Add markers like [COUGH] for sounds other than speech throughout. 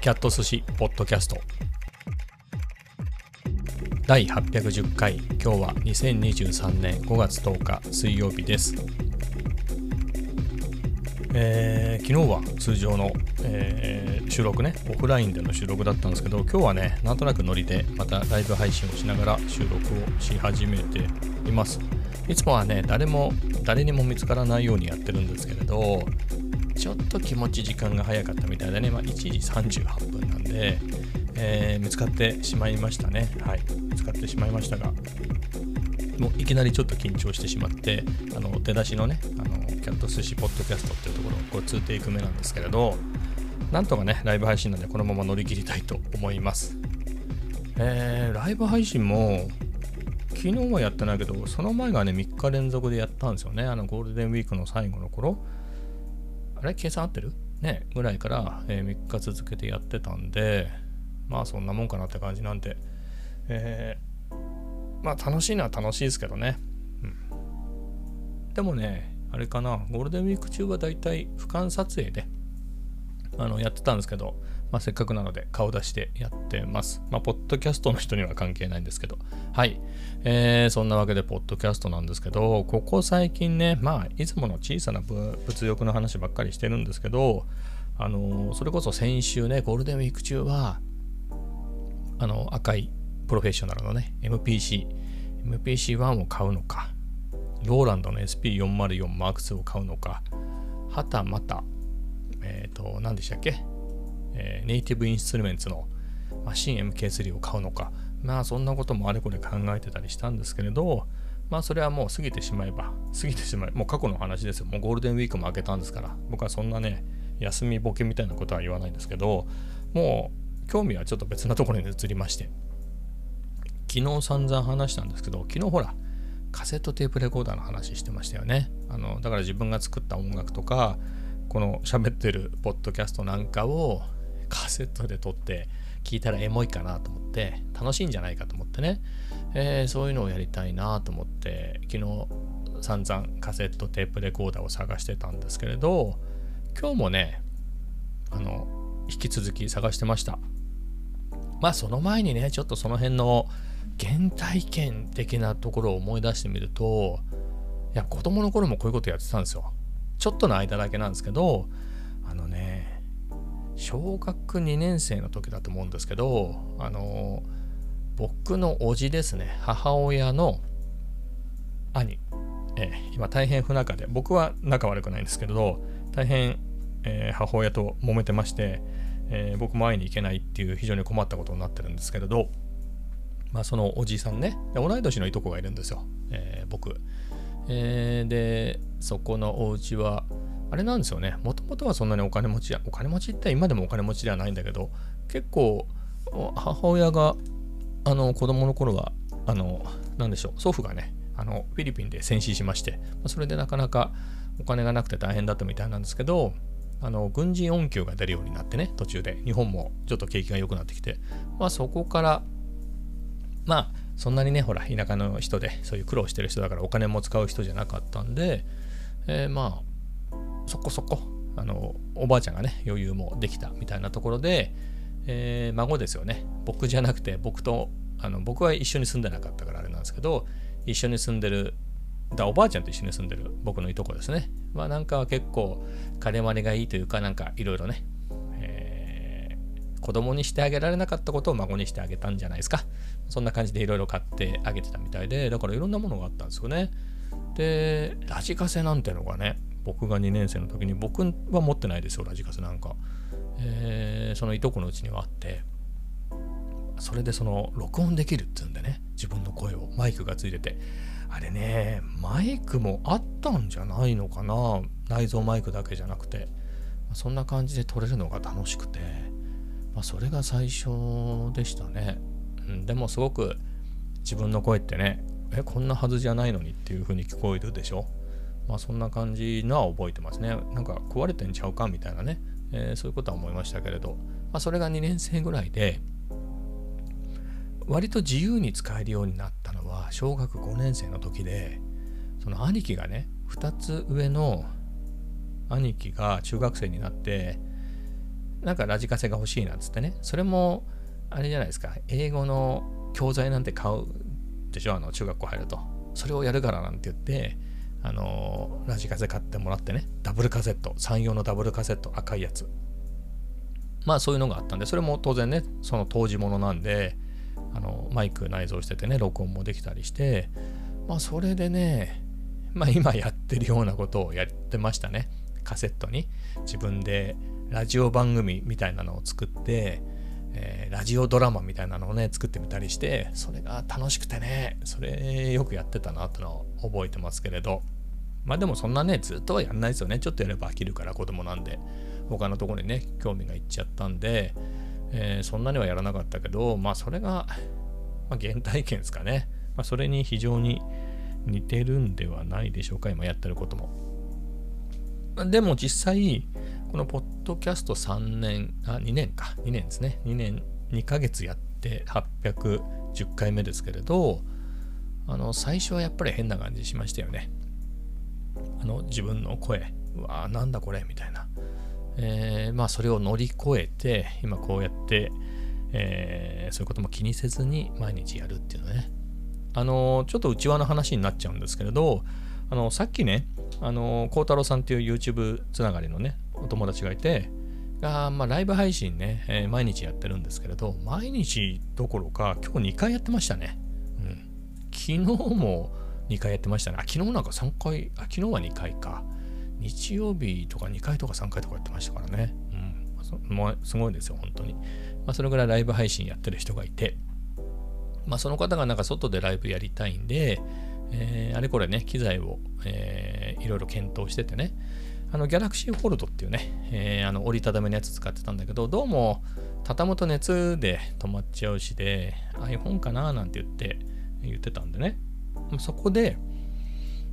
キャット寿司ポッドキャスト。第810回。今日は2023年5月10日水曜日です。えー、昨日は通常の、えー、収録ね。オフラインでの収録だったんですけど今日はねなんとなくノリでまたライブ配信をしながら収録をし始めています。いつもはね誰も誰にも見つからないようにやってるんですけれどちょっと気持ち時間が早かったみたいでね、まあ、1時38分なんで、えー、見つかってしまいましたね。はい、見つかってしまいましたが、もういきなりちょっと緊張してしまって、あの出だしのね、あのキャット寿司ポッドキャストっていうところ、こう2テイク目なんですけれど、なんとかね、ライブ配信なんでこのまま乗り切りたいと思います。えー、ライブ配信も、昨日はやってないけど、その前がね、3日連続でやったんですよね。あのゴールデンウィークの最後の頃。あれ？計算合ってる？ね、ぐらいから、えー、3日続けてやってたんで、まあそんなもんかなって感じなんで、えー、まあ楽しいのは楽しいですけどね。うん。でもね、あれかな、ゴールデンウィーク中はだいたい俯瞰撮影で、あの、やってたんですけど、まあ、せっかくなので顔出してやってます。まあ、ポッドキャストの人には関係ないんですけど。はい。えー、そんなわけで、ポッドキャストなんですけど、ここ最近ね、まあ、いつもの小さな物欲の話ばっかりしてるんですけど、あのー、それこそ先週ね、ゴールデンウィーク中は、あの、赤いプロフェッショナルのね、MPC、MPC-1 を買うのか、ローランドの SP404 マーク2を買うのか、はたまた、えっ、ー、と、何でしたっけ？えー、ネイティブインストゥルメンツのマシン MK3 を買うのか、まあそんなこともあれこれ考えてたりしたんですけれど、まあそれはもう過ぎてしまえば、過ぎてしまえば、もう過去の話ですよ。もうゴールデンウィークも明けたんですから、僕はそんなね、休みボケみたいなことは言わないんですけど、もう興味はちょっと別なところに移りまして、昨日散々話したんですけど、昨日ほら、カセットテープレコーダーの話してましたよね。あのだから自分が作った音楽とか、この喋ってるポッドキャストなんかをカセットで撮って聞いたらエモいかなと思って楽しいんじゃないかと思ってね、えー、そういうのをやりたいなと思って昨日散々カセットテープレコーダーを探してたんですけれど今日もねあの引き続き探してました。まあその前にねちょっとその辺の原体験的なところを思い出してみるといや子供の頃もこういうことやってたんですよ。ちょっとの間だけなんですけどあのね小学2年生の時だと思うんですけどあの僕の叔父ですね母親の兄、えー、今大変不仲で僕は仲悪くないんですけど大変、えー、母親と揉めてまして、えー、僕も会いに行けないっていう非常に困ったことになってるんですけれどまあそのおじいさんね同い年のいとこがいるんですよ、え僕、えーでそこのお家はあれなんですよね。もともとはそんなにお金持ちや、お金持ちって今でもお金持ちではないんだけど、結構母親があの子供の頃は、あの、なんでしょう、祖父がね、あのフィリピンで戦死しまして、それでなかなかお金がなくて大変だったみたいなんですけど、あの軍人恩給が出るようになってね、途中で日本もちょっと景気が良くなってきて、まあそこから、まあそんなにね、ほら、田舎の人でそういう苦労してる人だからお金も使う人じゃなかったんで、えー、まあそこそこあのおばあちゃんがね余裕もできたみたいなところで、えー、孫ですよね。僕じゃなくて僕とあの僕は一緒に住んでなかったからあれなんですけど一緒に住んでるだおばあちゃんと一緒に住んでる僕のいとこですね。まあなんか結構金まりがいいというかなんかいろいろね、子供にしてあげられなかったことを孫にしてあげたんじゃないですか。そんな感じでいろいろ買ってあげてたみたいでだからいろんなものがあったんですよね。でラジカセなんてのがね僕が2年生の時に僕は持ってないですよラジカセなんか、えー、そのいとこのうちにはあって。それでその録音できるっていうんでね自分の声をマイクがついてて。あれねマイクもあったんじゃないのかな。内蔵マイクだけじゃなくて。そんな感じで撮れるのが楽しくて、まあ、それが最初でしたね、うん、でもすごく自分の声ってねえこんなはずじゃないのにっていう風に聞こえるでしょ？まあそんな感じのは覚えてますね。なんか壊れてんちゃうかみたいなね、えー、そういうことは思いましたけれど、まあそれが2年生ぐらいで、割と自由に使えるようになったのは小学5年生の時で、その兄貴がね、2つ上の兄貴が中学生になって、なんかラジカセが欲しいなんつってね、それも、あれじゃないですか、英語の教材なんて買うでしょ、あの中学校入ると。それをやるからなんて言って、あのラジカセ買ってもらってね、ダブルカセット、産業のダブルカセット、赤いやつ。まあそういうのがあったんで、それも当然ね、その当時ものなんで、あのマイク内蔵しててね、録音もできたりして、まあそれでね、まあ今やってるようなことをやってましたね。カセットに。自分でラジオ番組みたいなのを作って、えー、ラジオドラマみたいなのをね作ってみたりしてそれが楽しくてねそれよくやってたなってのを覚えてますけれど。まあでもそんなねずっとはやんないですよね。ちょっとやれば飽きるから子供なんで。他のところにね興味がいっちゃったんで、えー、そんなにはやらなかったけどまあそれが、まあ、原体験ですかね、まあ、それに非常に似てるんではないでしょうか。今やってることも。でも実際、このポッドキャスト3年、あ、2年か、2年ですね。2年、2ヶ月やって810回目ですけれど、あの、最初はやっぱり変な感じしましたよね。あの、自分の声、うわなんだこれみたいな。えー、まあ、それを乗り越えて、今こうやって、えー、そういうことも気にせずに毎日やるっていうのね。あの、ちょっと内輪の話になっちゃうんですけれど、あの、さっきね、あの、孝太郎さんっていう YouTube つながりのね、お友達がいて、が、まあ、ライブ配信ね、えー、毎日やってるんですけれど、毎日どころか、今日2回やってましたね。うん。昨日も2回やってましたね。あ、昨日なんか3回、あ、昨日は2回か。日曜日とか2回とか3回とかやってましたからね。うん。もうすごいですよ、本当に。まあ、それぐらいライブ配信やってる人がいて、まあ、その方がなんか外でライブやりたいんで、えー、あれこれね、機材を、えー、いろいろ検討しててね、あの、ギャラクシーフォルドっていうね、えー、あの、折りたたみのやつ使ってたんだけど、どうも、畳むと熱で止まっちゃうしで、iPhone かななんて言って、言ってたんでね。そこで、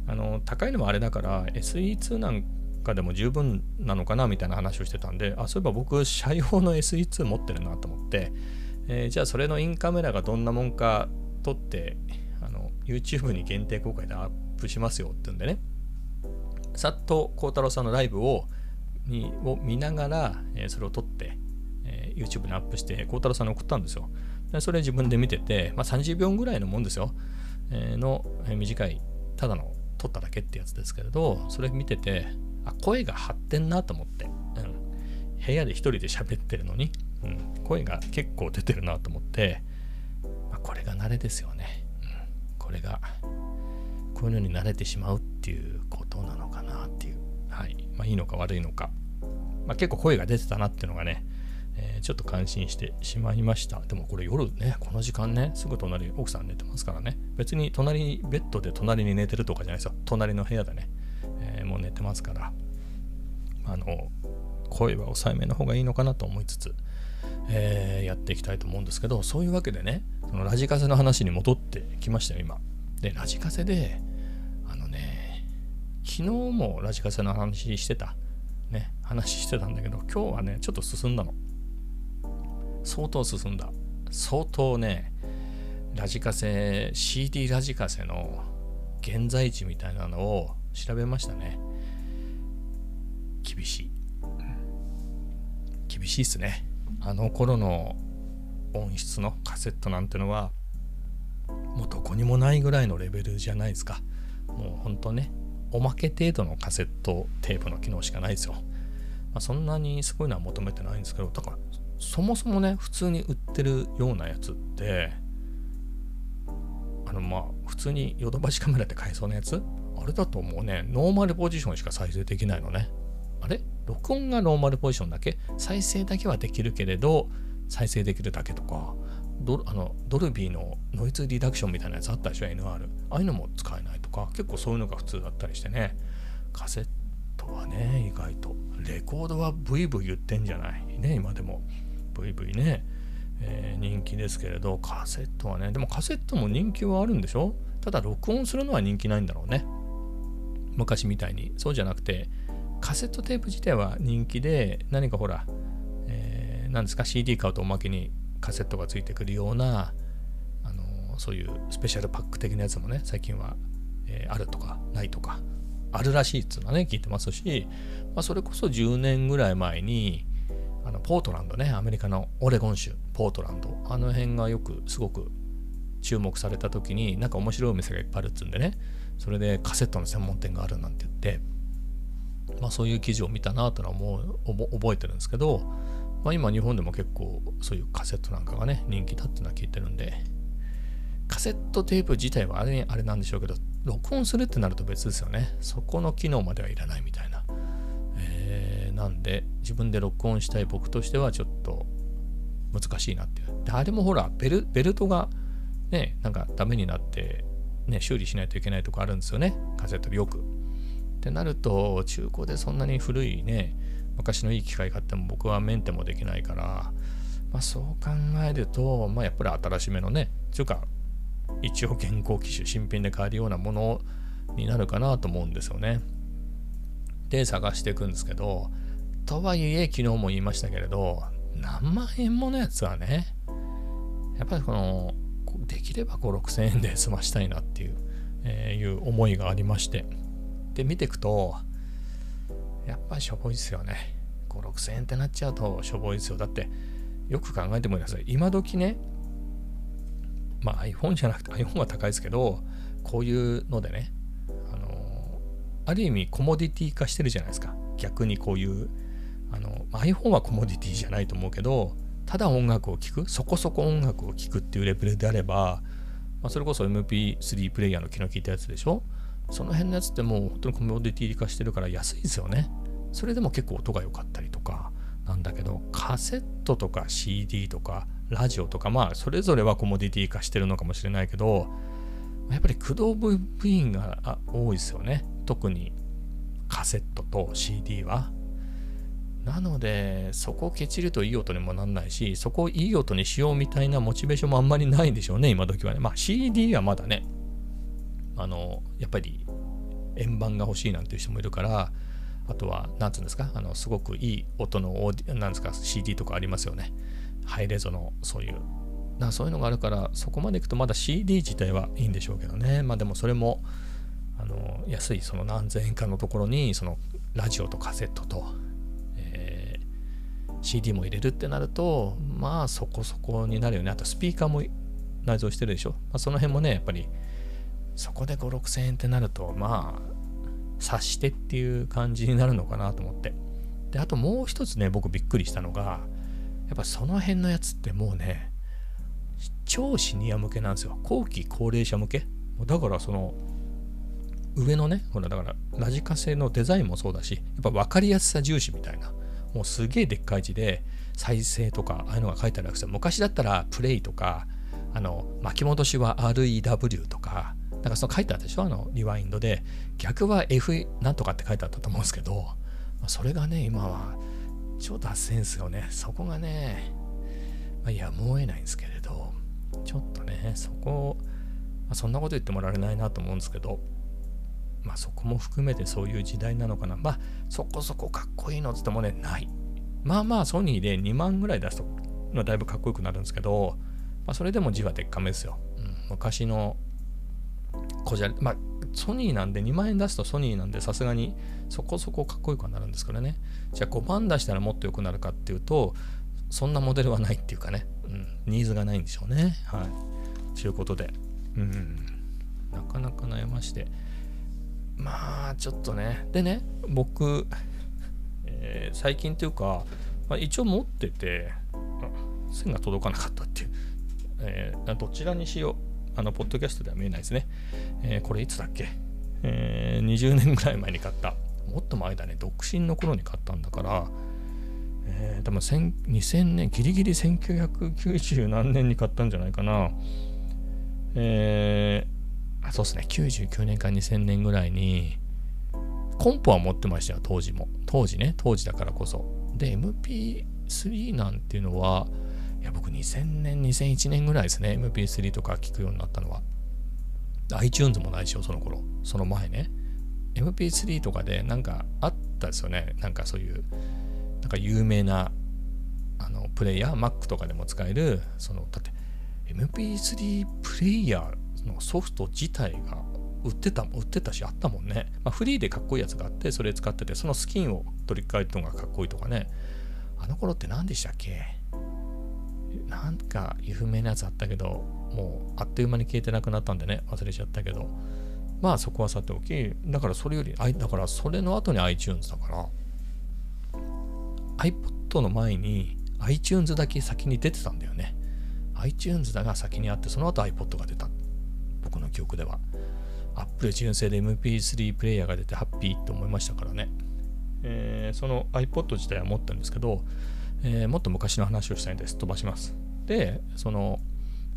あの、高いのもあれだから、SE2 なんかでも十分なのかなみたいな話をしてたんで、あ、そういえば僕、社用の SE2 持ってるなと思って、えー、じゃあそれのインカメラがどんなもんか撮って、YouTube に限定公開でアップしますよって言うんでね、さっと孝太郎さんのライブをにを見ながら、えー、それを撮って、えー、YouTube にアップして孝太郎さんに送ったんですよ。でそれ自分で見てて、まあ、30秒ぐらいのもんですよ。えー、の、えー、短い、ただの撮っただけってやつですけれど、それ見てて、あ、声が張ってんなと思って、うん、部屋で一人で喋ってるのに、うん、声が結構出てるなと思って、まあ、これが慣れですよね。うんこれがこういうのに慣れてしまうってていうことなのかなっていう、はい。まあ、いいのか悪いのか、まあ、結構声が出てたなっていうのがね、えー、ちょっと感心してしまいました。でもこれ夜ねこの時間ねすぐ隣奥さん寝てますからね。別に隣ベッドで隣に寝てるとかじゃないですよ。隣の部屋でね、えー、もう寝てますから。あの声は抑えめの方がいいのかなと思いつつえー、やっていきたいと思うんですけど、そういうわけでね、そのラジカセの話に戻ってきましたよ、今。で、ラジカセで、昨日もラジカセの話してた。ね、話してたんだけど、今日はね、ちょっと進んだの。相当進んだ。相当ね、ラジカセ、CD ラジカセの現在地みたいなのを調べましたね。厳しい。厳しいっすね。あの頃の音質のカセットなんてのはもうどこにもないぐらいのレベルじゃないですかもうほんとねおまけ程度のカセットテープの機能しかないですよ、まあ、そんなにすごいのは求めてないんですけどだからそもそもね普通に売ってるようなやつってあのまあ普通にヨドバシカメラで買えそうなやつ？あれだともうねノーマルポジションしか再生できないのね。あれ？録音がノーマルポジションだけ？再生だけはできるけれど再生できるだけとか。ドあのドルビーのノイズリダクションみたいなやつあったでしょ？NR ああいうのも使えないとか。結構そういうのが普通だったりしてね。カセットはね意外と。レコードはブイブイ言ってんじゃない？ね今でも。ブイブイね、えー、人気ですけれど。カセットはね。でもカセットも人気はあるんでしょ？ただ録音するのは人気ないんだろうね。昔みたいに。そうじゃなくてカセットテープ自体は人気で、何かほら、えー、何ですか、CD 買うとおまけにカセットがついてくるような、あのそういうスペシャルパック的なやつもね、最近は、えー、あるとか、ないとか、あるらしいっていうのはね、聞いてますし、まあ、それこそ10年ぐらい前に、あのポートランドねアメリカのオレゴン州ポートランドあの辺がよくすごく注目された時になんか面白いお店がいっぱいあるっつうんでねそれでカセットの専門店があるなんて言ってまあそういう記事を見たなというのはもう覚えてるんですけど、まあ、今日本でも結構そういうカセットなんかがね人気だってのは聞いてるんでカセットテープ自体はあれあれなんでしょうけど録音するってなると別ですよね。そこの機能まではいらないみたいな、えー、なんで自分で録音したい僕としてはちょっと難しいなっていう。であれもほらベルベルトがね、なんかダメになって、ね、修理しないといけないとこあるんですよね、カセットよく。ってなると、中古でそんなに古いね、昔のいい機械買っても僕はメンテもできないから、まあ、そう考えると、まあ、やっぱり新しめのね、というか、一応現行機種、新品で買えるようなものになるかなと思うんですよね。で、探していくんですけど、とはいえ、昨日も言いましたけれど、何万円ものやつはね、やっぱりこのできれば5、6000円で済ましたいなっていう,、えー、いう思いがありまして。で、見ていくと、やっぱりしょぼいですよね。5、6000円ってなっちゃうとしょぼいですよ。だって、よく考えてもください。今時ね、まあ iPhone じゃなくて iPhone は高いですけど、こういうのでね、あのある意味コモディティ化してるじゃないですか。逆にこういう、あの iPhone はコモディティじゃないと思うけど、ただ音楽を聴くそこそこ音楽を聴くっていうレベルであれば、まあ、それこそ MP3 プレイヤーの気の利いたやつでしょその辺のやつってもう本当にコモディティ化してるから安いですよね。それでも結構音が良かったりとか。なんだけどカセットとか CD とかラジオとかまあそれぞれはコモディティ化してるのかもしれないけどやっぱり駆動部員が多いですよね。特にカセットと CD は。なので、そこをケチるといい音にもなんないし、そこをいい音にしようみたいなモチベーションもあんまりないんでしょうね、今時はね。まあ CD はまだね、あの、やっぱり円盤が欲しいなんていう人もいるから、あとは、なんつうんですか、あの、すごくいい音のオーディ、なんですか、CD とかありますよね。ハイレゾのそういう。だそういうのがあるから、そこまでいくとまだ CD 自体はいいんでしょうけどね。まあでもそれも、あの、安いその何千円かのところに、そのラジオとカセットとえ、CD も入れるってなると、まあそこそこになるよね。あとスピーカーも内蔵してるでしょ。まあ、その辺もね、やっぱりそこで5、6000円ってなると、まあ、察してっていう感じになるのかなと思って。で、あともう一つね、僕びっくりしたのが、やっぱその辺のやつってもうね、超シニア向けなんですよ。後期高齢者向け。だからその、上のね、ほらだからラジカセのデザインもそうだし、やっぱ分かりやすさ重視みたいな。もうすげえでっかい字で再生とかああいうのが書いてあるわけですよ。昔だったらプレイとかあの巻き戻しは REW とかなんかその書いてあったでしょ？あのリワインドで逆は F なんとかって書いてあったと思うんですけどそれがね今は超脱線ですよねそこがね、まあ、やむを得ないんですけれどちょっとねそこ、まあ、そんなこと言ってもらえないなと思うんですけどまあそこも含めてそういう時代なのかな。まあそこそこかっこいいのって言ってもね、ない。まあまあソニーで2万ぐらい出すと、だいぶかっこよくなるんですけど、まあそれでも字はでっかめですよ。うん、昔のこじゃ、まあソニーなんで2万円出すとソニーなんでさすがにそこそこかっこよくはなるんですけどね。じゃあ5万出したらもっと良くなるかっていうと、そんなモデルはないっていうかね、うん、ニーズがないんでしょうね。はい。ということで、うん、なかなか悩まして。まあちょっとねでね僕、えー、最近というか、まあ、一応持ってて線が届かなかったっていう、えー、どちらにしようあのポッドキャストでは見えないですね、えー、これいつだっけ、えー、20年ぐらい前に買った。もっと前だね。独身の頃に買ったんだから。えー、多分2000年ギリギリ1990何年に買ったんじゃないかな。えあそうですね、99年か2000年ぐらいに、コンポは持ってましたよ、当時も。当時ね、当時だからこそ。で、MP3 なんていうのは、いや、僕2000年、2001年ぐらいですね、MP3 とか聞くようになったのは。iTunes もないしよ、その頃。その前ね。MP3 とかでなんかあったですよね。なんかそういう、なんか有名なあのプレイヤー、Mac とかでも使える、その、だって MP3 プレイヤーのソフト自体が売ってた売ってたしあったもんね、まあ、フリーでかっこいいやつがあってそれ使っててそのスキンを取り替えるのがかっこいいとかねあの頃って何でしたっけ？なんか有名なやつあったけど、もうあっという間に消えてなくなったんでね、忘れちゃったけど、まあそこはさておき、だからそれより、だからそれの後に iTunes だから、iPod の前に iTunes だけ先に出てたんだよね。iTunes だが先にあって、その後 iPod が出た。僕の記憶では。Apple 純正で MP3 プレイヤーが出てハッピーって思いましたからね。えー、その iPod 自体は持ったんですけど、えー、もっと昔の話をしたいんです。飛ばします。で、その、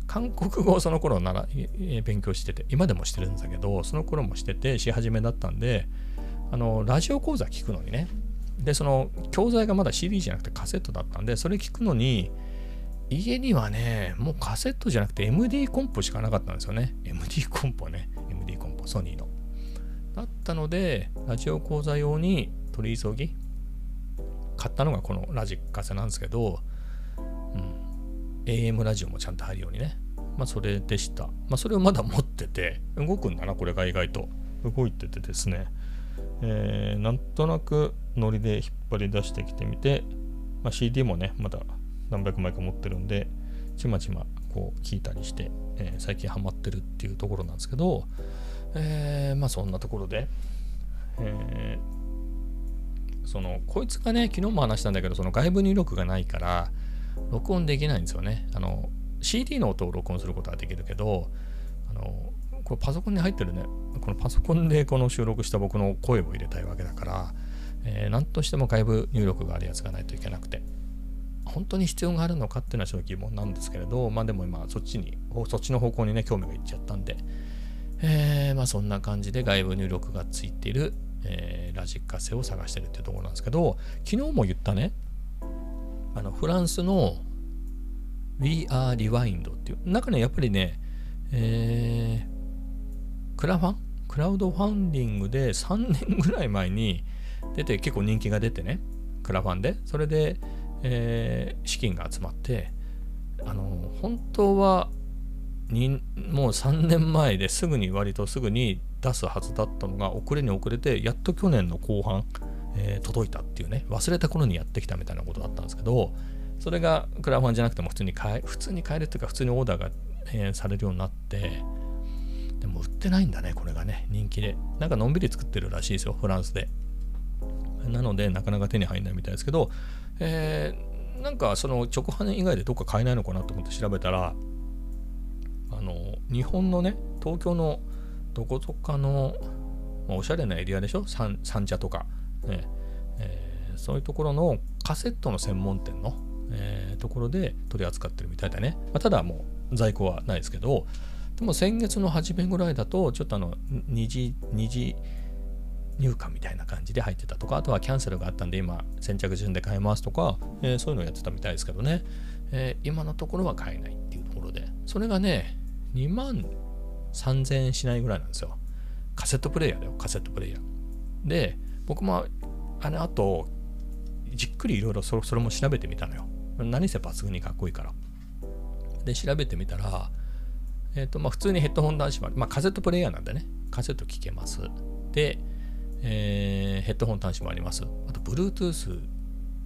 韓国語をその頃なら、え勉強してて、今でもしてるんだけど、その頃もしてて、し始めだったんで、あの、ラジオ講座聞くのにね、で、その、教材がまだ CD じゃなくてカセットだったんで、それ聞くのに、家にはね、もうカセットじゃなくて MD コンポしかなかったんですよね。MD コンポね。MD コンポ、ソニーの。だったので、ラジオ講座用に取り急ぎ買ったのがこのラジカセなんですけど、うん、AM ラジオもちゃんと入るようにね。まあそれでした。まあそれをまだ持ってて、動くんだな、これが意外と。動いててですね、えー、なんとなくノリで引っ張り出してきてみて、まあ、CD もね、まだ何百枚か持ってるんで、ちまちまこう聞いたりして、えー、最近ハマってるっていうところなんですけど、えー、まあそんなところで、えーそのこいつがね昨日も話したんだけどその外部入力がないから録音できないんですよね。あの CD の音を録音することはできるけどあのこれパソコンに入ってるね。このパソコンでこの収録した僕の声を入れたいわけだから、えー、何としても外部入力があるやつがないといけなくて。本当に必要があるのかっていうのはちょっと疑問なんですけれどまあでも今そっちにそっちの方向にね興味がいっちゃったんで。えー、まあそんな感じで外部入力がついているえー、ラジカセを探してるっていうところなんですけど、昨日も言ったね、あのフランスの We Are Rewind っていう、中にやっぱりね、えー、クラファン？クラウドファンディングで3年ぐらい前に出て結構人気が出てね、クラファンで、それで、えー、資金が集まって、あの、本当はにもう3年前ですぐに割とすぐに出すはずだったのが遅れに遅れてやっと去年の後半、えー、届いたっていうね。忘れた頃にやってきたみたいなことだったんですけどそれがクラファンじゃなくても普通に買え普通に買えるっていうか普通にオーダーが、えー、されるようになってでも売ってないんだねこれがね人気で。なんかのんびり作ってるらしいですよフランスで。なのでなかなか手に入んないみたいですけど、えー、なんかその直販以外でどっか買えないのかなと思って調べたらあの日本のね東京のどこぞかの、まあ、おしゃれなエリアでしょ？三茶とか、ね。えー、そういうところのカセットの専門店の、えー、ところで取り扱ってるみたいだね、まあ、ただもう在庫はないですけどでも先月の初めぐらいだとちょっとあの二次二次入荷みたいな感じで入ってたとかあとはキャンセルがあったんで今先着順で買えますとか、えー、そういうのをやってたみたいですけどね、えー、今のところは買えないっていうところで。それがね2万3000円しないぐらいなんですよ。カセットプレイヤーだよ、カセットプレイヤー。で、僕もあれ、あと、じっくりいろいろそれも調べてみたのよ。何せ抜群にかっこいいから。で、調べてみたら、えっ、ー、と、まあ、普通にヘッドホン端子もあるまあ、カセットプレイヤーなんでね、カセット聞けます。で、えー、ヘッドホン端子もあります。あと、Bluetooth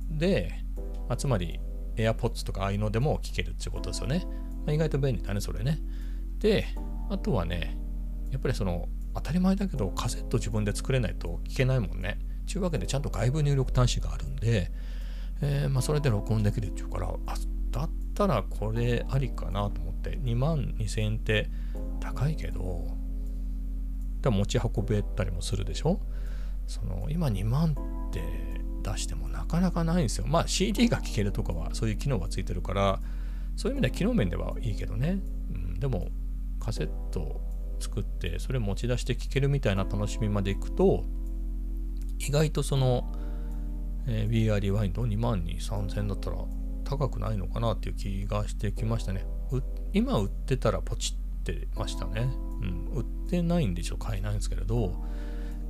で、まあ、つまり AirPods とかああいうのでも聞けるっていうことですよね。まあ、意外と便利だね、それね。で、あとはね、やっぱりその、当たり前だけど、カセット自分で作れないと聞けないもんね。ちゅうわけで、ちゃんと外部入力端子があるんで、えー、まあ、それで録音できるっていうから、あ、だったらこれありかなと思って、2万2000円って高いけど、で持ち運べたりもするでしょ？その、今2万って出してもなかなかないんですよ。まあ CD が聴けるとかはそういう機能がついてるから、そういう意味では機能面ではいいけどね。うん、でもカセット作ってそれ持ち出して聴けるみたいな楽しみまでいくと意外とその、えー、VR リワインド2万2 3000だったら高くないのかなっていう気がしてきましたね。今売ってたらポチってましたね。うん、売ってないんでちょっと買えないんですけれど、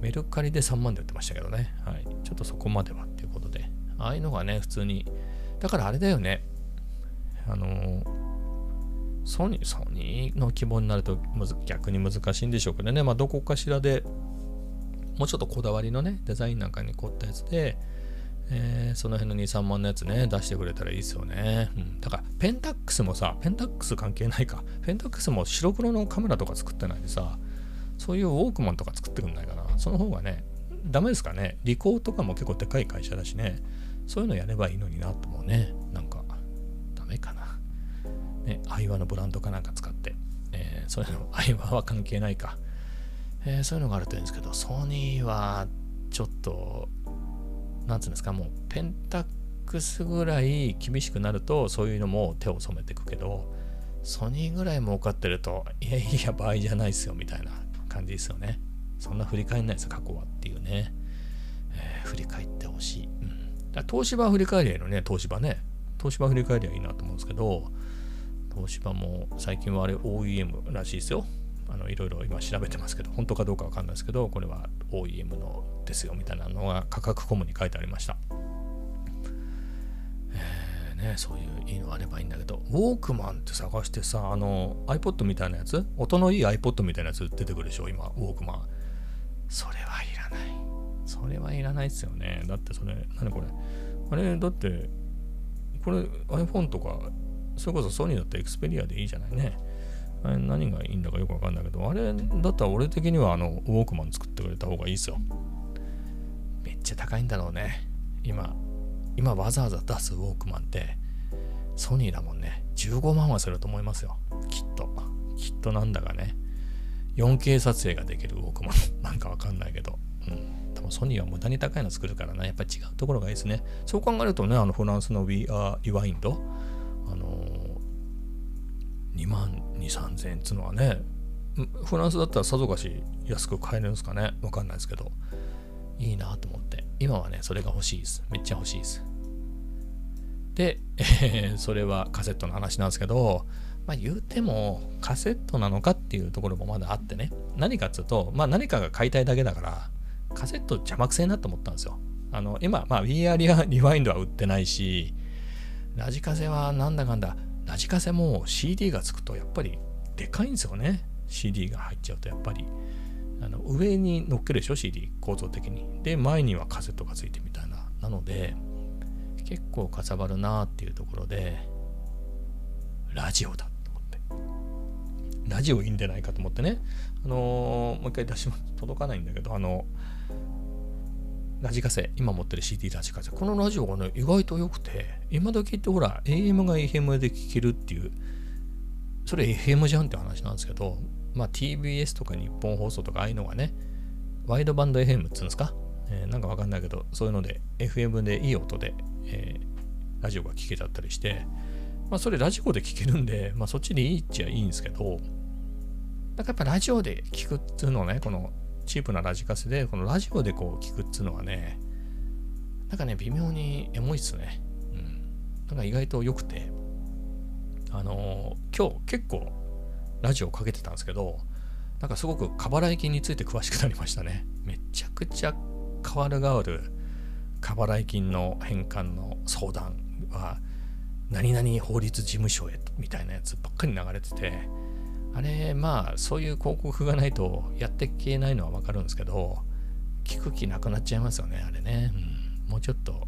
メルカリで3万で売ってましたけどね。はい。ちょっとそこまではっていうことで。ああいうのがね、普通に。だからあれだよね。あのーソニー、ソニーの規模になると逆に難しいんでしょうけどね、まあ、どこかしらでもうちょっとこだわりのね、デザインなんかに凝ったやつで、えー、その辺の2、3万のやつね、出してくれたらいいですよね。うん、だから、ペンタックスもさ、ペンタックス関係ないか。ペンタックスも白黒のカメラとか作ってないでさ、そういうウォークマンとか作ってくんないかな。その方がね、ダメですかね。リコーとかも結構でかい会社だしね、そういうのやればいいのになと思うね。なんか、ダメかな。ね、アイワのブランドかなんか使って、えー、そういうの、アイワは関係ないか。えー、そういうのがあるといいんですけど、ソニーはちょっと、なんつうんですか、もうペンタックスぐらい厳しくなると、そういうのも手を染めていくけど、ソニーぐらい儲かってると、いやいや、場合じゃないですよ、みたいな感じですよね。そんな振り返んないですよ、過去はっていうね。えー、振り返ってほしい。うん。だ東芝振り返りゃいいのね、東芝ね。東芝振り返りゃいいなと思うんですけど、東芝も最近はあれ OEM らしいですよ。あのいろいろ今調べてますけど、本当かどうかわかんないですけど、これは OEM のですよみたいなのが価格コムに書いてありました。えー、ね、そういういいのあればいいんだけど、ウォークマンって探してさ、あの iPod みたいなやつ、音のいい iPod みたいなやつ出てくるでしょ、今、ウォークマン。それはいらない。それはいらないですよね。だってそれ、何これ？あれ、だって、これ iPhone とか、それこそソニーだったら Xperia でいいじゃないね。何がいいんだかよくわかんないけど、あれだったら俺的にはあのウォークマン作ってくれた方がいいですよ。めっちゃ高いんだろうね。今、今わざわざ出すウォークマンってソニーだもんね。15万はすると思いますよ。きっと。きっとなんだかね。4K 撮影ができるウォークマン。[LAUGHS] なんかわかんないけど。うん。多分ソニーは無駄に高いの作るからな。やっぱ違うところがいいですね。そう考えるとね、あのフランスの We Are Rewind、あの、2万2、3000円っつうのはね、フランスだったらさぞかし安く買えるんですかねわかんないですけど。いいなと思って。今はね、それが欲しいです。めっちゃ欲しいです。で、えー、それはカセットの話なんですけど、まあ言うてもカセットなのかっていうところもまだあってね。何かっつうと、まあ何かが買いたいだけだから、カセット邪魔くせえなと思ったんですよ。あの、今、まあ VR リリワインドは売ってないし、ラジカセはなんだかんだ、ラジカセも CD がつくとやっぱりでかいんですよね。CD が入っちゃうとやっぱり。あの上に乗っけるでしょ？CD 構造的に。で、前にはカセットがついてみたいな。なので、結構かさばるなっていうところで、ラジオだと思って。ラジオいいんじゃないかと思ってね。あのー、もう一回出します。届かないんだけど、あの、ラジカセ、今持ってる CD ラジカセ。このラジオがね、意外と良くて、今時ってほら、AM が FM で聴けるっていう、それ FM じゃんって話なんですけど、まあ TBS とか日本放送とかああいうのがね、ワイドバンド FM っつうんですか、えー、なんかわかんないけど、そういうので FM でいい音で、えー、ラジオが聴けちゃったりして、まあそれラジオで聴けるんで、まあそっちでいいっちゃいいんですけど、だからやっぱラジオで聴くっていうのをね、このチープなラジカセで、このラジオでこう聞くっていうのはね、なんかね、微妙にエモいっすね。うん。なんか意外と良くて、あのー、今日結構ラジオかけてたんですけど、なんかすごく過払い金について詳しくなりましたね。めちゃくちゃ変わる変わる過払い金の返還の相談は、何々法律事務所へみたいなやつばっかり流れてて、あれ、まあ、そういう広告がないとやっていけないのはわかるんですけど、聞く気なくなっちゃいますよね、あれね。うん、もうちょっと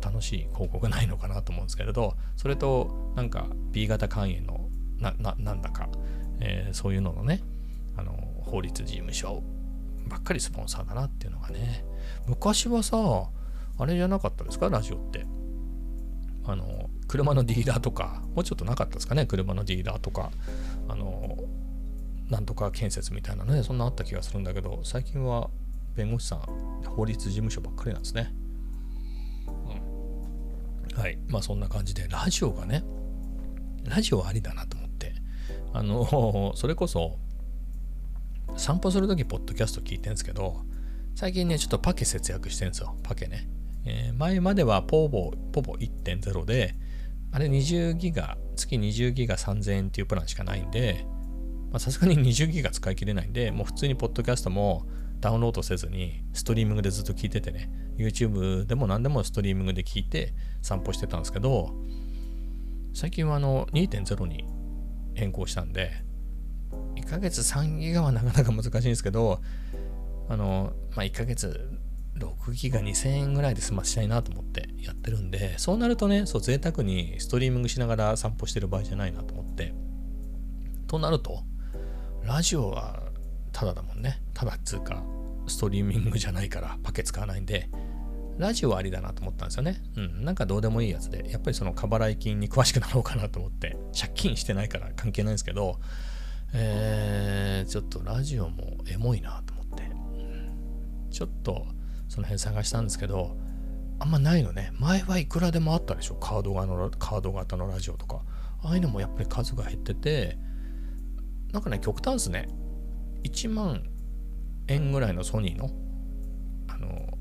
楽しい広告ないのかなと思うんですけれど、それと、なんか B 型肝炎のな、な、なんだか、えー、そういうののね、あの、法律事務所ばっかりスポンサーだなっていうのがね、昔はさ、あれじゃなかったですか、ラジオって。あの、車のディーラーとか、もうちょっとなかったですかね、車のディーラーとか、あの、なんとか建設みたいなね、そんなあった気がするんだけど、最近は弁護士さん、法律事務所ばっかりなんですね。うん。はい。まあそんな感じで、ラジオがね、ラジオありだなと思って、あの、それこそ、散歩するとき、ポッドキャスト聞いてるんですけど、最近ね、ちょっとパケ節約してるんですよ。パケね。えー、前まではポボ、ポボ1.0で、あれ20ギガ、月20ギガ3000円っていうプランしかないんで、さすがに20ギガ使い切れないんで、もう普通にポッドキャストもダウンロードせずに、ストリーミングでずっと聞いててね、YouTube でも何でもストリーミングで聞いて散歩してたんですけど、最近はあの2.0に変更したんで、1ヶ月3ギガはなかなか難しいんですけど、あの、まあ、1ヶ月6ギガ2000円ぐらいで済ましたいなと思ってやってるんで、そうなるとね、そう贅沢にストリーミングしながら散歩してる場合じゃないなと思って。となると、ラジオはただだもんね。ただっつうか、ストリーミングじゃないからパケ使わないんで、ラジオありだなと思ったんですよね。うん、なんかどうでもいいやつで、やっぱりその過払い金に詳しくなろうかなと思って、借金してないから関係ないんですけど、えー、ちょっとラジオもエモいなと思って、ちょっとその辺探したんですけど、あんまないのね。前はいくらでもあったでしょ。カード型のカード型のラジオとか。ああいうのもやっぱり数が減ってて、なんかね、極端ですね。1万円ぐらいのソニーの、あの、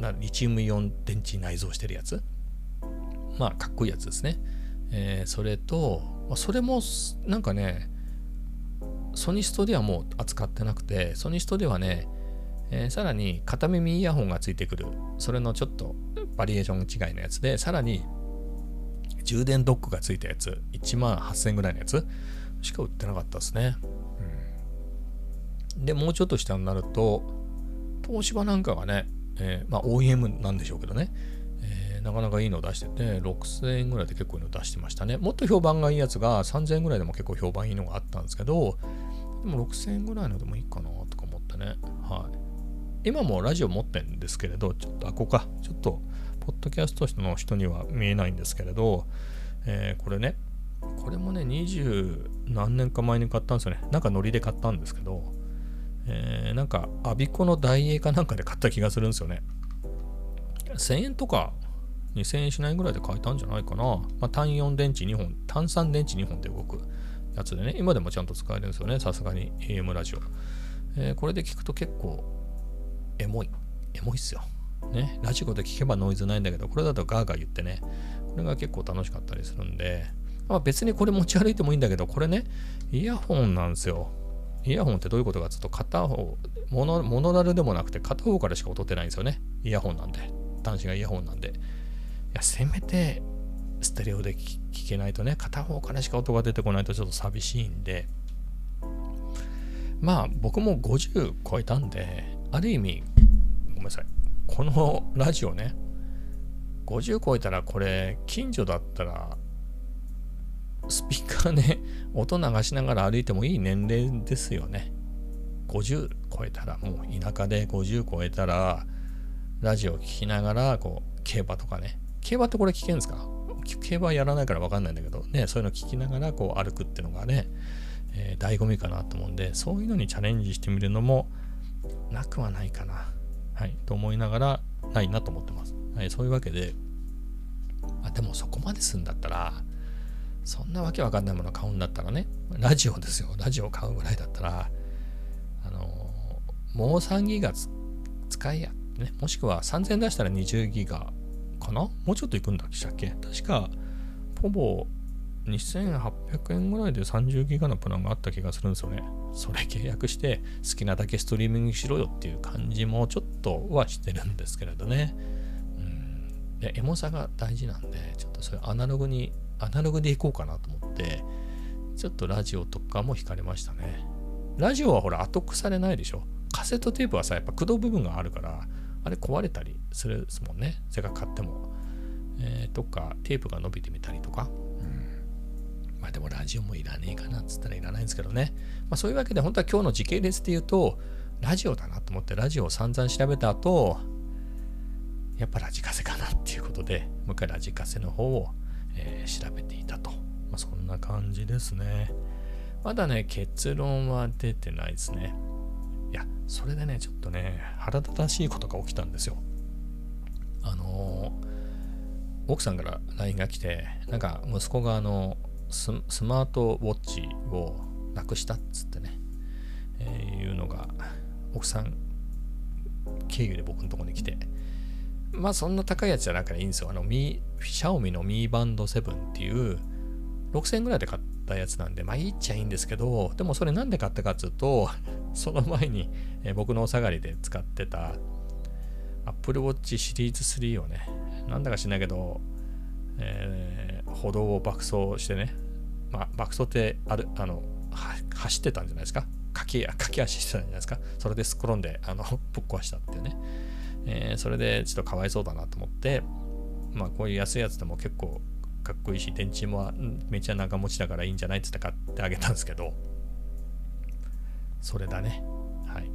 なリチウムイオン電池内蔵してるやつまあかっこいいやつですね、えー、それとそれもなんかねソニストではもう扱ってなくてソニストではね、えー、さらに片耳イヤホンがついてくるそれのちょっとバリエーション違いのやつでさらに充電ドックがついたやつ1万8000円ぐらいのやつしか売ってなかったですね、うん、でもうちょっと下になると東芝なんかがねえー、まあ OEM なんでしょうけどね、えー、なかなかいいのを出してて、6000円ぐらいで結構いいのを出してましたね。もっと評判がいいやつが3000円ぐらいでも結構評判いいのがあったんですけど、でも6000円ぐらいのでもいいかなとか思ってね。はい。今もラジオ持ってんですけれど、ちょっと、あ、こか。ちょっと、ポッドキャストの人には見えないんですけれど、えー、これね、これもね、20何年か前に買ったんですよね。なんかノリで買ったんですけど、えー、なんか、アビコの大英かなんかで買った気がするんですよね。1000円とか2000円しないぐらいで買えたんじゃないかな。まあ、単4電池2本、単3電池2本で動くやつでね、今でもちゃんと使えるんですよね、さすがに AM ラジオ。えー、これで聞くと結構、エモい。エモいっすよ。ね、ラジオで聞けばノイズないんだけど、これだとガーガー言ってね、これが結構楽しかったりするんで、まあ、別にこれ持ち歩いてもいいんだけど、これね、イヤホンなんですよ。イヤホンってどういうことかというと、片方、モノモノラルでもなくて片方からしか音ってないんですよね。イヤホンなんで。端子がイヤホンなんで。いや、せめてステレオで聞けないとね、片方からしか音が出てこないとちょっと寂しいんで、まあ僕も50超えたんで、ある意味、ごめんなさい。このラジオね、50超えたらこれ、近所だったらスピーカーね、音流しながら歩いてもいい年齢ですよね。50超えたら、もう田舎で50超えたら、ラジオ聴きながら、こう、競馬とかね。競馬ってこれ聞けんですか？競馬やらないから分かんないんだけど、ね、そういうの聞きながら、こう、歩くっていうのがね、えー、醍醐味かなと思うんで、そういうのにチャレンジしてみるのも、なくはないかな。はい、と思いながら、ないなと思ってます。はい、そういうわけで、あ、でもそこまですんだったら、そんなわけわかんないもの買うんだったらね、ラジオですよ。ラジオ買うぐらいだったら、あのもう3ギガ使いやね。もしくは3000出したら20ギガかな？もうちょっといくんだっけ？確か、ほぼ2800円ぐらいで30ギガのプランがあった気がするんですよね。それ契約して好きなだけストリーミングしろよっていう感じもちょっとはしてるんですけれどね。うん。で、エモさが大事なんで、ちょっとそれアナログにアナログでいこうかなと思って、ちょっとラジオとかも惹かれましたね。ラジオはほら後腐れないでしょ。カセットテープはさ、やっぱ駆動部分があるから、あれ壊れたりするですもんね。せっかく買っても。えー、とか、テープが伸びてみたりとか。まあでもラジオもいらねえかなっつったらいらないんですけどね。まあそういうわけで本当は今日の時系列で言うと、ラジオだなと思ってラジオを散々調べた後、やっぱラジカセかなっていうことで、もう一回ラジカセの方をえー、調べていたと。まあ、そんな感じですね。まだね、結論は出てないですね。いや、それでね、ちょっとね、腹立たしいことが起きたんですよ。あのー、奥さんから LINE が来て、なんか息子があのス、スマートウォッチをなくしたっつってね、えー、いうのが、奥さん経由で僕のとこに来て、まあそんな高いやつじゃなくていいんですよ。あの、ミシャオミのミーバンド7っていう6000円ぐらいで買ったやつなんで、まあいいっちゃいいんですけど、でもそれなんで買ったかっつうと、[LAUGHS] その前に、えー、僕のお下がりで使ってた Apple Watch シリーズ3をね、なんだか知らないけど、えー、歩道を爆走してね、まあ爆走ってある、あの、走ってたんじゃないですか？駆け駆け足してたんじゃないですか？それです転んで、あの、[LAUGHS] ぶっ壊したっていうね。えー、それでちょっとかわいそうだなと思って、まあこういう安いやつでも結構かっこいいし、電池もめっちゃ長持ちだからいいんじゃないって言って買ってあげたんですけど、それだね。はい。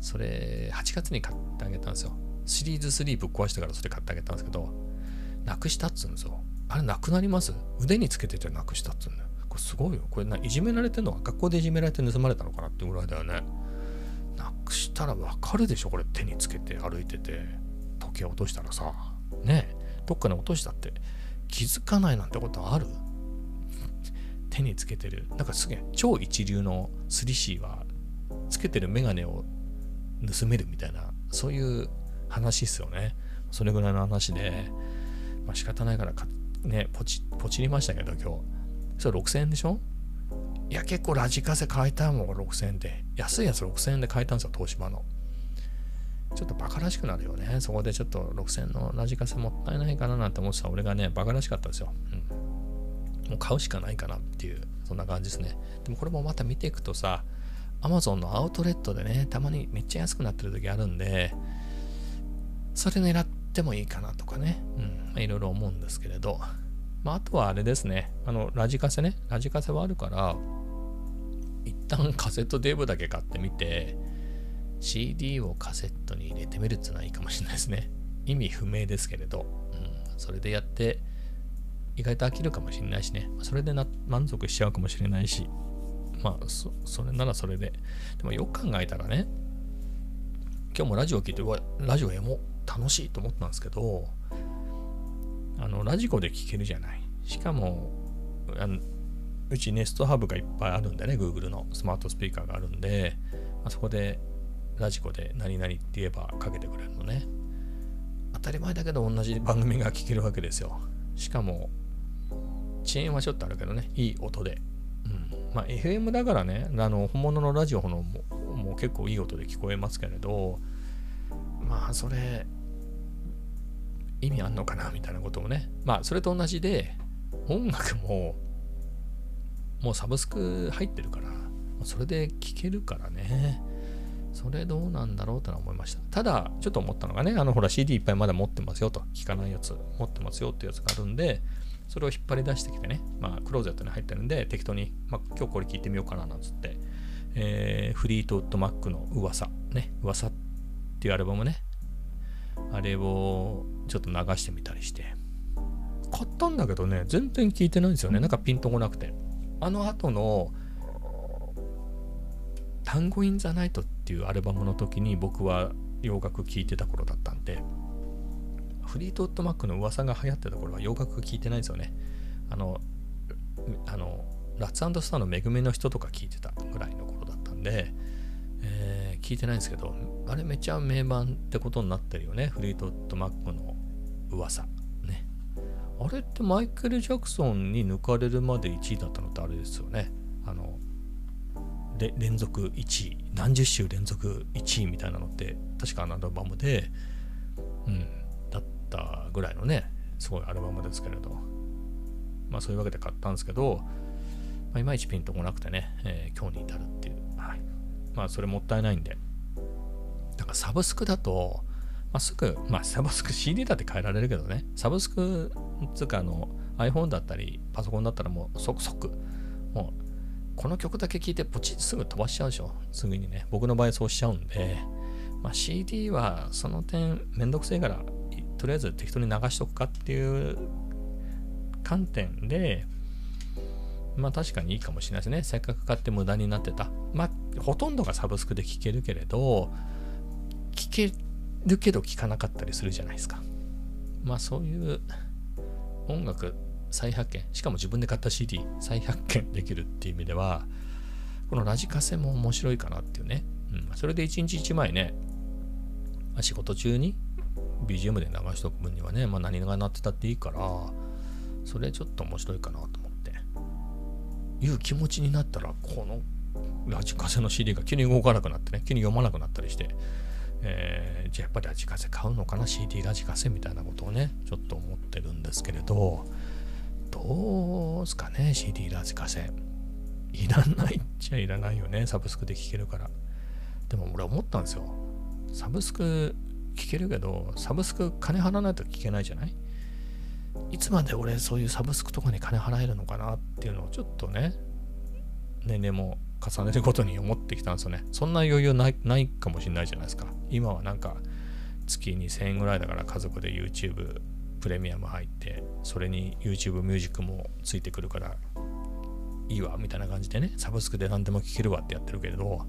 それ、8月に買ってあげたんですよ。シリーズ3ぶっ壊してからそれ買ってあげたんですけど、なくしたっつうんですよ。あれなくなります？腕につけててなくしたっつうんだよ。これすごいよ。これないじめられてんのは学校でいじめられて盗まれたのかなってぐらいだよね。なくしたらわかるでしょ？これ手につけて歩いてて。時計落としたらさ。ねえ。どっかに落としたって。気づかないなんてことある？手につけてる。なんかすげえ超一流のスリシーはつけてるメガネを盗めるみたいなそういう話っすよね。それぐらいの話で。まあ仕方ないからねポチポチりましたけど今日それ6000円でしょ？いや、結構ラジカセ買えたもん、6000円で。安いやつ6000円で買えたんですよ、東芝の。ちょっとバカらしくなるよね。そこでちょっと6000のラジカセもったいないかななんて思ってた俺がね、バカらしかったですよ。うん。もう買うしかないかなっていう、そんな感じですね。でもこれもまた見ていくとさ、Amazon のアウトレットでね、たまにめっちゃ安くなってる時あるんで、それ狙ってもいいかなとかね、うん、まあ、いろいろ思うんですけれど、まあ、あとはあれですね、あの、ラジカセね、ラジカセはあるから、一旦カセットデーブだけ買ってみて、CD をカセットに入れてみるっていうのはいいかもしれないですね。意味不明ですけれど、うん、それでやって、意外と飽きるかもしれないしね、それでな満足しちゃうかもしれないし、まあそ、それならそれで。でもよく考えたらね、今日もラジオ聞いて、うわ、ラジオエモ楽しいと思ったんですけど、あの、ラジコで聞けるじゃない。しかも、あのうちネストハブがいっぱいあるんでね、Google のスマートスピーカーがあるんで、まあ、そこでラジコで何々って言えばかけてくれるのね。当たり前だけど同じ番組が聞けるわけですよ。しかも、遅延はちょっとあるけどね、いい音で。うん。まあ、FM だからね、あの、本物のラジオのももう結構いい音で聞こえますけれど、まあ、それ、意味あんのかなみたいなことをね。まあ、それと同じで、音楽も、もうサブスク入ってるから、それで聴けるからね。それどうなんだろうとは思いました。ただ、ちょっと思ったのがね、あのほら CD いっぱいまだ持ってますよと、聴かないやつ持ってますよってやつがあるんで、それを引っ張り出してきてね、まあクローゼットに入ってるんで、適当に、まあ今日これ聞いてみようかななんつって、えー、フリートウッドマックの噂、ね、噂っていうアルバムね、あれをちょっと流してみたりして、買ったんだけどね、全然聞いてないんですよね。なんかピンとこなくて。あの後の「単語イン・ザ・ナイト」っていうアルバムの時に僕は洋楽聴いてた頃だったんでフリートウッドマックの噂が流行ってた頃は洋楽聴いてないんですよねあのあのラッツスターの恵みの人とか聞いてたぐらいの頃だったんで、えー、聞いてないんですけどあれめっちゃ名盤ってことになってるよねフリートウッドマックの噂ねあれってマイケル・ジャクソンに抜かれるまで1位だったのってあれですよね。あの、連続1位、何十週連続1位みたいなのって、確かあのアルバムで、うん、だったぐらいのね、すごいアルバムですけれど、まあそういうわけで買ったんですけど、まあ、いまいちピンとこなくてね、えー、今日に至るっていう。はい。まあそれもったいないんで。だかサブスクだと、まあ、すぐ、まあ、サブスク CD だって変えられるけどね、サブスクつうかあの iPhone だったりパソコンだったらもう即即、もうこの曲だけ聴いてポチッすぐ飛ばしちゃうでしょ。すぐにね。僕の場合そうしちゃうんで、まあ、CD はその点めんどくせえから、とりあえず適当に流しとくかっていう観点で、まあ確かにいいかもしれないですね。せっかく買って無駄になってた。まあほとんどがサブスクで聴けるけれど、聴けるけど聴かなかったりするじゃないですか。まあそういう音楽再発見、しかも自分で買った CD 再発見できるっていう意味では、このラジカセも面白いかなっていうね。うん、それで1日1枚ね、まあ、仕事中に BGM で流しとく分にはね、まあ、何が鳴ってたっていいから、それちょっと面白いかなと思って、いう気持ちになったら、このラジカセの CD が急に動かなくなってね、急に読まなくなったりして、えー、じゃあやっぱりラジカセ買うのかな？CD ラジカセみたいなことをねちょっと思ってるんですけれどどうすかね？CD ラジカセ。いらないっちゃいらないよね？サブスクで聴けるから。でも俺思ったんですよ。サブスク聞けるけど、サブスク金払わないと聞けないじゃない？いつまで俺そういうサブスクとかに金払えるのかなっていうのをちょっとね、年齢も重ねることに思ってきたんですよね。そんな余裕ないないかもしれないじゃないですか。今はなんか月2000円ぐらいだから家族で YouTube プレミアム入ってそれに YouTube ミュージックもついてくるからいいわみたいな感じでねサブスクで何でも聴けるわってやってるけれど、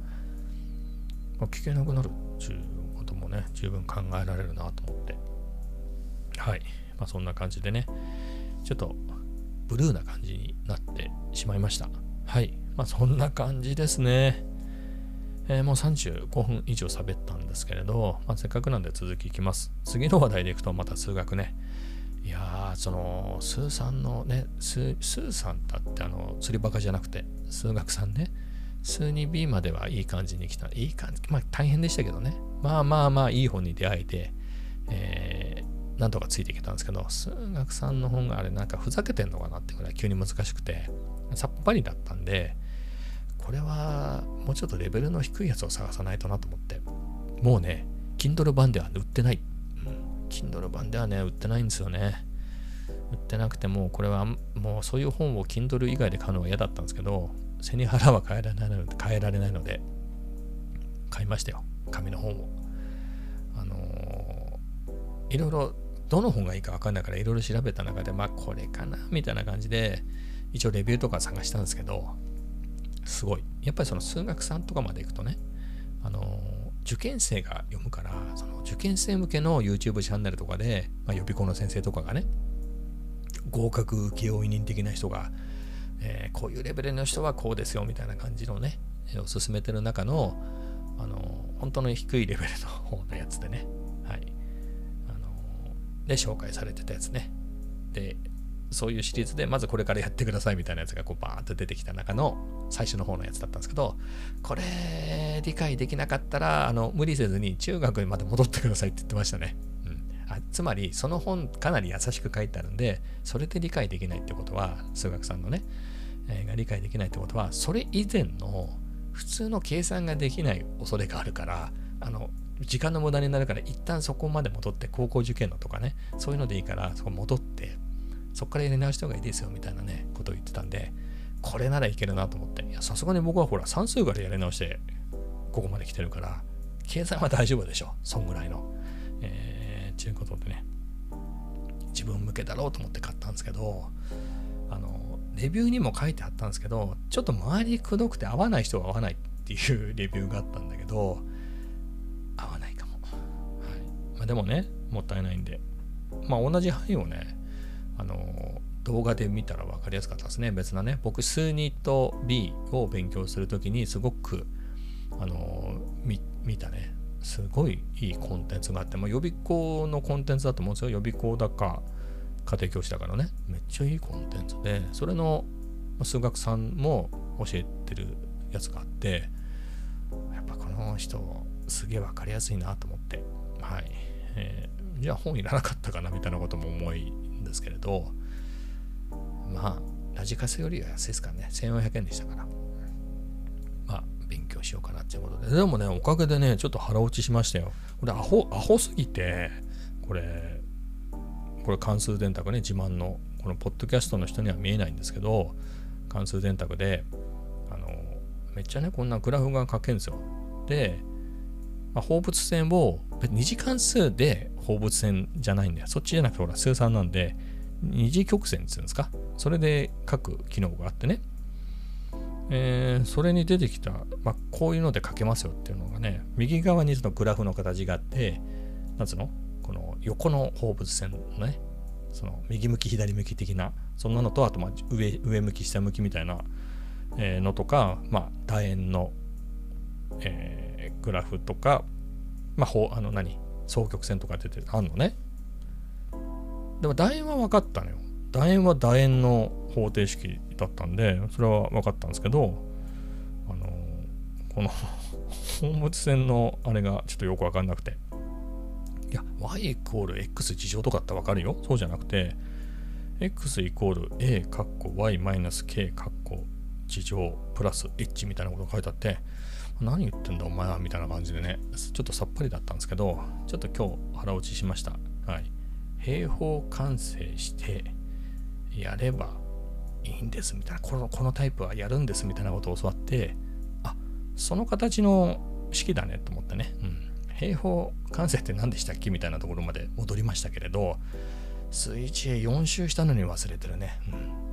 まあ、聞けなくなる。っていうこともね十分考えられるなと思って。はい。まあそんな感じでねちょっとブルーな感じになってしまいました。はい。まあそんな感じですねえー、もう35分以上喋ったんですけれど、まあ、せっかくなんで続きいきます。次の話題でいくとまた数学ね。いやー、その、スーさんのね、スーさんだってあの、釣りバカじゃなくて、数学さんね、数 2B まではいい感じに来た。いい感じ。まあ大変でしたけどね。まあまあまあいい本に出会えて、えー、なんとかついていけたんですけど、数学さんの本があれなんかふざけてんのかなってぐらい急に難しくて、さっぱりだったんで、これはもうちょっとレベルの低いやつを探さないとなと思って、もうね、Kindle 版では売ってない。うん、Kindle 版ではね、売ってないんですよね。売ってなくても、これはもうそういう本を Kindle 以外で買うのは嫌だったんですけど、背に腹は変えられないので、変えられないので、買いましたよ。紙の本を。あのー、いろいろ、どの本がいいか分かんないからいろいろ調べた中で、まあこれかなみたいな感じで、一応レビューとか探したんですけど、すごい。やっぱりその数学さんとかまで行くとね、あの受験生が読むから、その受験生向けの YouTube チャンネルとかで、まあ、予備校の先生とかがね、合格請負人的な人が、えー、こういうレベルの人はこうですよみたいな感じのね、を進めてる中の、あの本当の低いレベルの方のやつでね、はい。あので、紹介されてたやつね。で、そういうシリーズで、まずこれからやってくださいみたいなやつがこうバーッと出てきた中の最初の方のやつだったんですけど、これ理解できなかったら、あの無理せずに中学にまで戻ってくださいって言ってましたね。うん、あつまり、その本かなり優しく書いてあるんで、それで理解できないってことは、数学さんのね、えー、が理解できないってことは、それ以前の普通の計算ができない恐れがあるから、あの、時間の無駄になるから、一旦そこまで戻って、高校受験のとかね、そういうのでいいから、そこ戻って、そこからやり直した方がいいですよみたいなね、ことを言ってたんで、これならいけるなと思って、いや、さすがに僕はほら、算数からやり直して、ここまで来てるから、計算は大丈夫でしょ、そんぐらいの。えー、ちゅうことでね、自分向けだろうと思って買ったんですけど、あの、レビューにも書いてあったんですけど、ちょっと周りくどくて合わない人は合わないっていうレビューがあったんだけど、合わないかも。はい。まあでもね、もったいないんで、まあ同じ範囲をね、あの動画で見たら分かりやすかったですね。別なね僕数2と B を勉強する時にすごくあの見たね。すごいいいコンテンツがあって、まあ、予備校のコンテンツだと思うんですよ。予備校だか家庭教師だからね。めっちゃいいコンテンツでそれの数学さんも教えてるやつがあってやっぱこの人すげえ分かりやすいなと思って。はい、えー、じゃあ本いらなかったかなみたいなことも思いですけれど、まあ、ラジカセよりは安いですからね、1400円でしたから。まあ、勉強しようかなっていうことで。でもね、おかげでね、ちょっと腹落ちしましたよ。これ、アホ、アホすぎて、これ、これ関数電卓ね、自慢の、このポッドキャストの人には見えないんですけど、関数電卓で、あの、めっちゃね、こんなグラフが書けるんですよ。で、まあ、放物線を二次関数で放物線じゃないんだよ。そっちじゃなくてほら、数三なんで、二次曲線っていうんですか？それで書く機能があってね。えー、それに出てきた、まあ、こういうので書けますよっていうのがね、右側にそのグラフの形があって、なんつうの？この横の放物線のね、その右向き左向き的な、そんなのと、あとまあ上上向き下向きみたいな、えー、のとか、まあ楕円の、えーグラフとか、まあ、ほあの何？双曲線とか出てあんのね。でも楕円は分かったのよ。楕円は楕円の方程式だったんで、それは分かったんですけど、あのこの [LAUGHS] 放物線のあれがちょっとよく分かんなくて。いや、y イコール x 事乗とかって分かるよ。そうじゃなくて、x イコール a カッコ y マイナス k カッコ事乗プラス h みたいなことが書いてあって、何言ってんだお前はみたいな感じでね、ちょっとさっぱりだったんですけど、ちょっと今日腹落ちしました。はい。平方完成してやればいいんですみたいな、このこのタイプはやるんですみたいなことを教わって、あその形の式だねと思ってね、うん、平方完成って何でしたっけみたいなところまで戻りましたけれど、スイッチへ4周したのに忘れてるね。うん、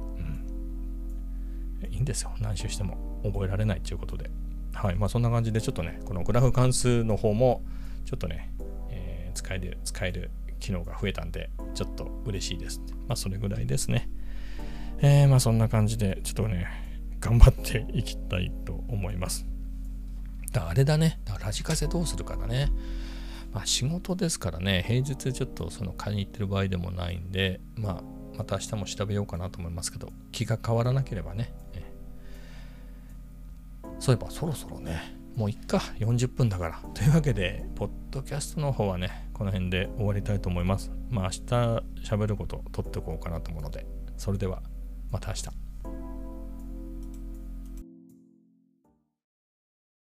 いいんですよ。何周しても覚えられないということで。はい。まあそんな感じでちょっとね、このグラフ関数の方もちょっとね、えー、使える、使える機能が増えたんで、ちょっと嬉しいです。まあそれぐらいですね。えー、まあそんな感じで、ちょっとね、頑張っていきたいと思います。だあれだね。だラジカセどうするかだね。まあ仕事ですからね、平日ちょっとその買いに行ってる場合でもないんで、まあまた明日も調べようかなと思いますけど、気が変わらなければね。そういえばそろそろね、もういっか、40分だから。[LAUGHS] というわけで、ポッドキャストの方はね、この辺で終わりたいと思います。まあ明日喋ること取っておこうかなと思うので、それではまた明日。